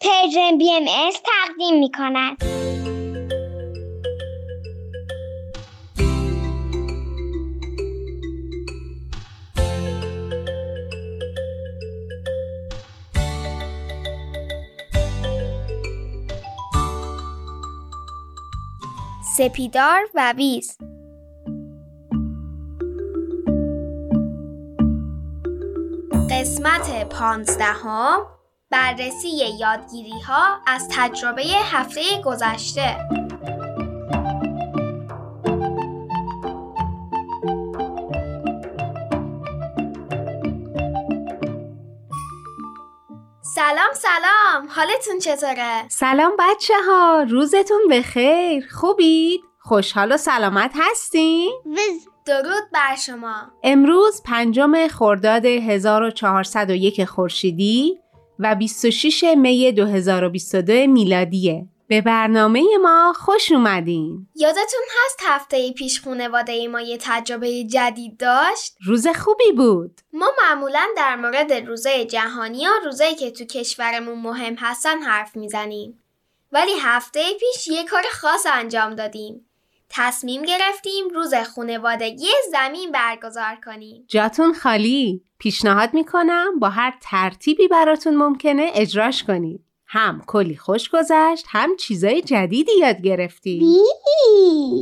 پرژن بی ام تقدیم می کند. سپیدار و ویز قسمت پانزدهم بررسی یادگیری ها از تجربه هفته گذشته سلام سلام حالتون چطوره؟ سلام بچه ها روزتون بخیر خوبید؟ خوشحال و سلامت هستین؟ درود بر شما امروز پنجم خرداد 1401 خورشیدی و 26 می 2022 میلادیه. به برنامه ما خوش اومدین. یادتون هست هفته پیش خونواده ما یه تجربه جدید داشت؟ روز خوبی بود. ما معمولا در مورد روزه جهانی یا روزایی که تو کشورمون مهم هستن حرف می‌زنیم. ولی هفته پیش یه کار خاص انجام دادیم. تصمیم گرفتیم روز خونوادگی زمین برگزار کنیم. جاتون خالی؟ پیشنهاد می‌کنم با هر ترتیبی براتون ممکنه اجراش کنید. هم کلی خوش گذشت هم چیزای جدیدی یاد گرفتیم.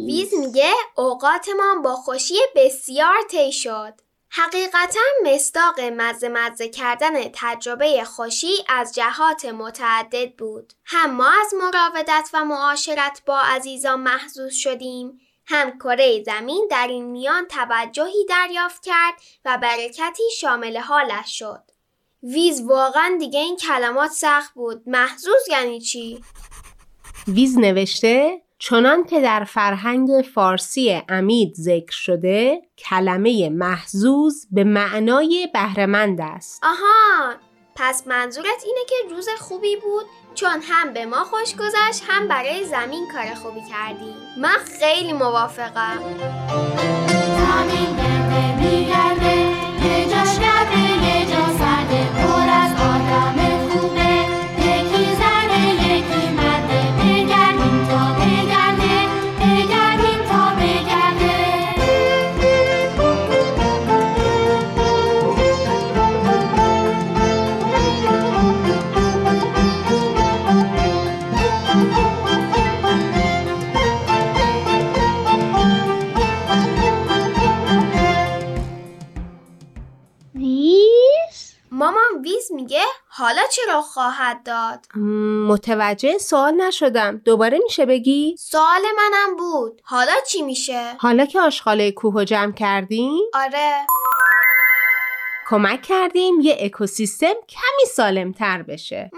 ویز. میگه اوقاتمان با خوشی بسیار طی شد. حقیقتا مستاق مزه مزه کردن تجربه خوشی از جهات متعدد بود. هم ما از مراودت و معاشرت با عزیزان محضوظ شدیم، هم کره زمین در این میان توجهی دریافت کرد و برکتی شامل حالش شد. ویز واقعا دیگه این کلمات سخت بود. محضوظ یعنی چی؟ ویز نوشته چنان که در فرهنگ فارسی امید ذکر شده کلمه محزوز به معنای بهرهمند است آها پس منظورت اینه که روز خوبی بود؟ چون هم به ما خوش گذشت هم برای زمین کار خوبی کردیم من خیلی موافقم. میگه حالا چرا خواهد داد؟ متوجه سوال نشدم دوباره میشه بگی؟ سوال منم بود حالا چی میشه؟ حالا که آشغاله کوه جمع کردیم؟ آره کمک کردیم یه اکوسیستم کمی سالم تر بشه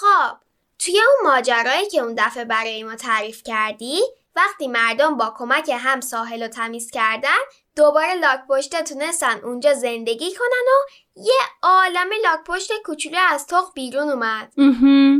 خب توی اون ماجرایی که اون دفعه برای ما تعریف کردی وقتی مردم با کمک هم ساحل و تمیز کردن دوباره لاک پشته تونستن اونجا زندگی کنن و یه عالم لاک پشت کوچولو از تخ بیرون اومد.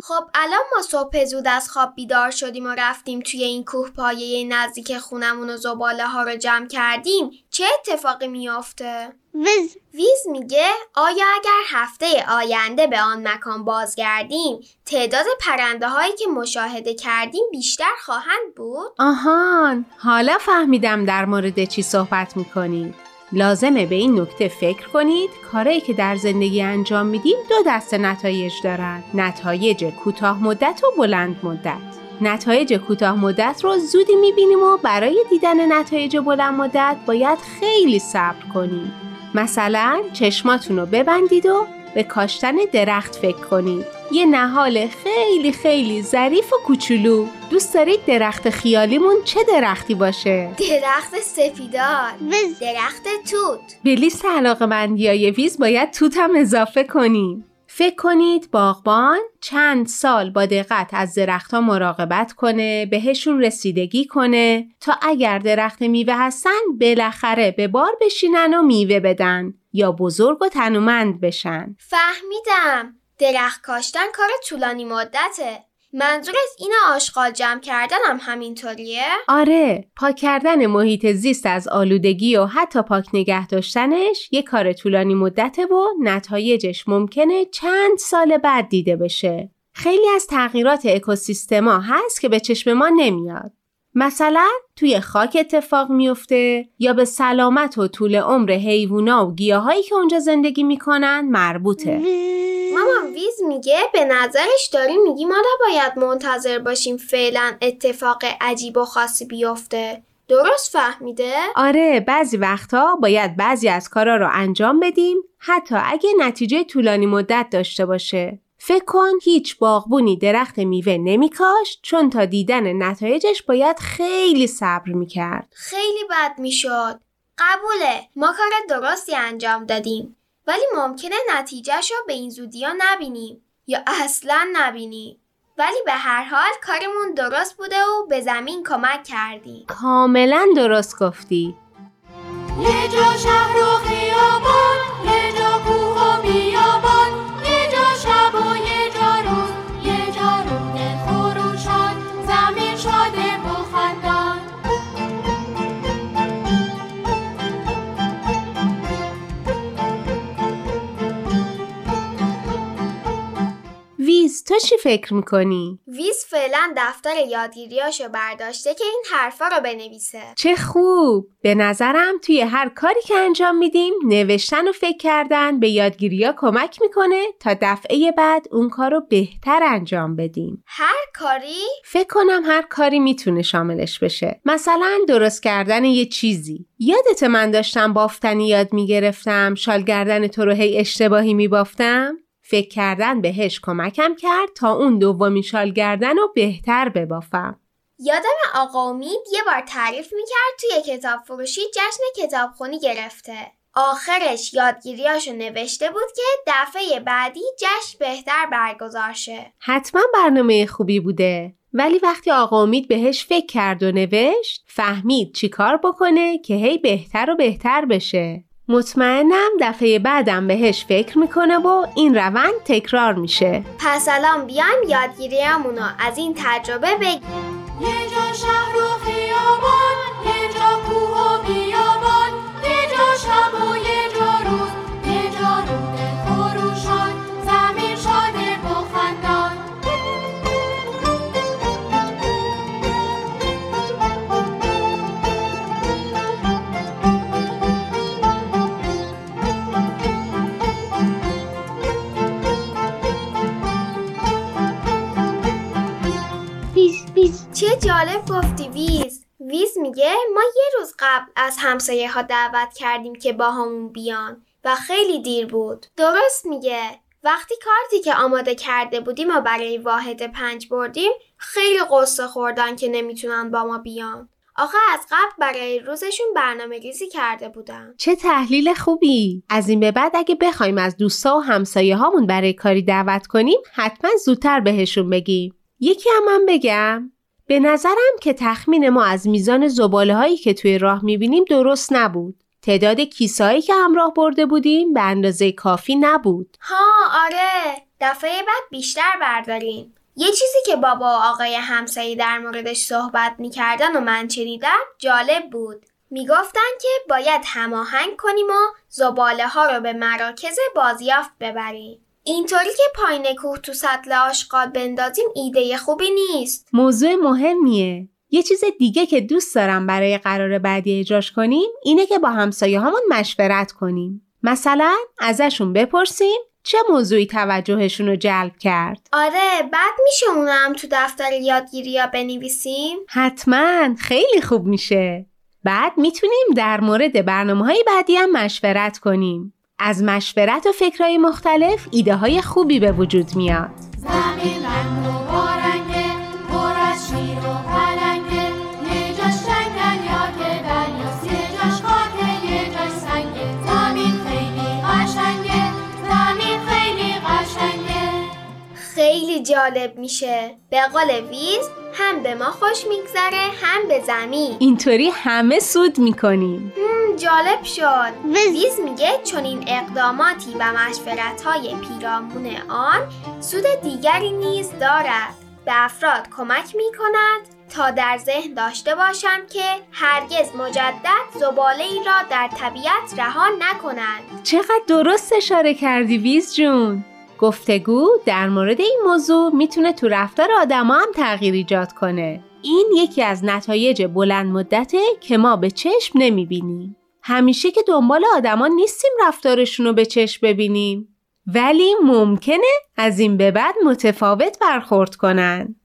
خب الان ما صبح زود از خواب بیدار شدیم و رفتیم توی این کوه پایه نزدیک خونمون و زباله ها رو جمع کردیم. چه اتفاقی میافته؟ ویز. ویز میگه آیا اگر هفته آینده به آن مکان بازگردیم تعداد پرنده هایی که مشاهده کردیم بیشتر خواهند بود؟ آهان. حالا فهمیدم در مورد چی صحبت می‌کنید. لازمه به این نکته فکر کنید. کارایی که در زندگی انجام میدیم دو دسته نتایج دارن. نتایج کوتاه مدت و بلند مدت. نتایج کوتاه مدت رو زودی می‌بینیم و برای دیدن نتایج بلند مدت باید خیلی صبر کنیم. مثلا چشماتون رو ببندید و به کاشتن درخت فکر کنید یه نهال خیلی خیلی ظریف و کوچولو. دوست دارید درخت خیالیمون چه درختی باشه؟ درخت سفیدار درخت توت. به لیست علاقه مندی ویز باید توت هم اضافه کنیم فکر کنید باغبان چند سال با دقت از درختها مراقبت کنه بهشون رسیدگی کنه تا اگر درخت میوه هستن بالاخره به بار بشینن و میوه بدن یا بزرگ و تنومند بشن. فهمیدم. درخت کاشتن کار طولانی مدته. منظورت این آشغال جمع کردن هم همینطوریه؟ آره پاک کردن محیط زیست از آلودگی و حتی پاک نگه داشتنش یه کار طولانی مدته و نتایجش ممکنه چند سال بعد دیده بشه خیلی از تغییرات اکوسیستما هست که به چشم ما نمیاد. مثلا توی خاک اتفاق میفته یا به سلامت و طول عمر حیوونا و گیاهایی که اونجا زندگی می‌کنن مربوطه. مامان ویز میگه به نظرش داری میگی ما نباید منتظر باشیم فعلا اتفاق عجیب و خاصی بیفته. درست فهمیده؟ آره بعضی وقتها باید بعضی از کارا رو انجام بدیم حتی اگه نتیجه طولانی مدت داشته باشه. فکر کن هیچ باغبونی درخت میوه نمیکاشت چون تا دیدن نتایجش باید خیلی صبر می‌کرد. خیلی بد می‌شد. قبوله ما کار درستی انجام دادیم ولی ممکنه نتیجهش رو به این زودی ها نبینیم یا اصلا نبینیم. ولی به هر حال کارمون درست بوده و به زمین کمک کردیم. کاملا درست گفتی. یه جا شهر و خیابان یه جا چی فکر می‌کنی؟ ویز فعلا دفتر یادگیریاشو برداشته که این حرفا رو بنویسه. چه خوب! به نظرم توی هر کاری که انجام میدیم نوشتن و فکر کردن به یادگیریا کمک می‌کنه تا دفعه بعد اون کار رو بهتر انجام بدیم. هر کاری؟ فکر کنم هر کاری می‌تونه شاملش بشه. مثلا درست کردن یه چیزی. یادت من داشتم بافتنی یاد می‌گرفتم شال گردن تو رو هی اشتباهی میبافتم؟ فکر کردن بهش کمکم کرد تا اون دومین شال گردن رو بهتر ببافم. یادم آقا امید یه بار تعریف می‌کرد توی کتاب فروشی جشن کتابخونی گرفته. آخرش یادگیریاشو نوشته بود که دفعه بعدی جشن بهتر برگزار شه. حتما برنامه خوبی بوده. ولی وقتی آقا امید بهش فکر کرد و نوشت فهمید چی کار بکنه که هی بهتر و بهتر بشه. مطمئنم دفعه بعدم بهش فکر می‌کنه و این روند تکرار میشه. پس الان بیایم یادگیریمونو از این تجربه بگیم. یه جا شهر و خیابان یه جا کوه و بیابان یه جا شب جالب گفتی ویز. ویز میگه ما یه روز قبل از همسایه ها دعوت کردیم که با همون بیان و خیلی دیر بود. درست میگه. وقتی کارتی که آماده کرده بودیم و برای واحد پنج بردیم خیلی قصه خوردن که نمی‌تونن با ما بیان. آخه از قبل برای روزشون برنامه ریزی کرده بودن. چه تحلیل خوبی! از این به بعد اگه بخوایم از دوستا و همسایه هامون برای کاری دعوت کنیم حتما زودتر بهشون بگیم. یکی هم من بگم به نظرم که تخمین ما از میزان زباله هایی که توی راه می‌بینیم درست نبود. تعداد کیسهایی که همراه برده بودیم به اندازه کافی نبود. ها آره دفعه بعد بیشتر برداریم. یه چیزی که بابا و آقای همسایه در موردش صحبت می‌کردن و من شنیدم جالب بود. می‌گفتن که باید هماهنگ کنیم و زباله ها رو به مراکز بازیافت ببریم. اینطوری که پایین کوه تو سطل آشغال بندازیم ایده خوبی نیست. موضوع مهمیه. یه چیز دیگه که دوست دارم برای قرار بعدی اجراش کنیم اینه که با همسایه هامون مشورت کنیم. مثلا ازشون بپرسیم چه موضوعی توجهشون رو جلب کرد؟ آره بعد میشه اونم تو دفتر یادگیری یا بنویسیم؟ حتما خیلی خوب میشه. بعد می‌تونیم در مورد برنامه های بعدی هم مشورت کنیم. از مشورت و فکرهای مختلف ایده های خوبی به وجود میاد. زمین رنگ و بارنگه پر از شیر و پلنگه یه جاش جنگل یا که دریاست یه جاش خاکه یه جاش سنگه زمین خیلی قشنگه زمین خیلی قشنگه خیلی جالب میشه. به قول ویز هم به ما خوش میگذره هم به زمین. اینطوری همه سود می‌کنیم. جالب شد. ویز میگه چون این اقداماتی و مشورت های پیرامون آن سود دیگری نیز دارد. به افراد کمک می‌کند تا در ذهن داشته باشند که هرگز مجدد زباله ای را در طبیعت رها نکنند. چقدر درست اشاره کردی ویز جون. گفتگو در مورد این موضوع می‌تونه تو رفتار آدما هم تغییر ایجاد کنه. این یکی از نتایج بلند مدته که ما به چشم نمی‌بینیم. همیشه که دنبال آدما نیستیم رفتارشون رو به چشم ببینیم. ولی ممکنه از این به بعد متفاوت برخورد کنن.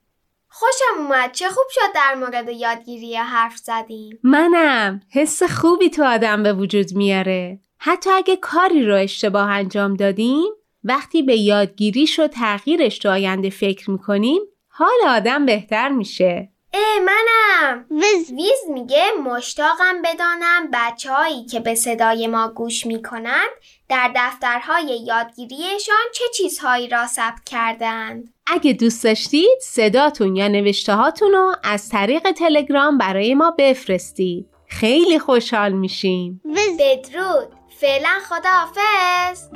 خوشم اومد چه خوب شد در مورد یادگیری حرف زدیم منم حس خوبی تو آدم به وجود میاره. حتی اگه کاری رو اشتباه انجام دادیم وقتی به یادگیریش و تغییرش تو آینده فکر می‌کنیم حال آدم بهتر میشه. اه منم وز ویز میگه مشتاقم بدانم بچه هایی که به صدای ما گوش می‌کنند در دفترهای یادگیریشان چه چیزهایی را ثبت کردند. اگه دوست داشتید صداتون یا نوشته هاتون رو از طریق تلگرام برای ما بفرستید. خیلی خوشحال میشیم. بدرود فعلا خداحافظ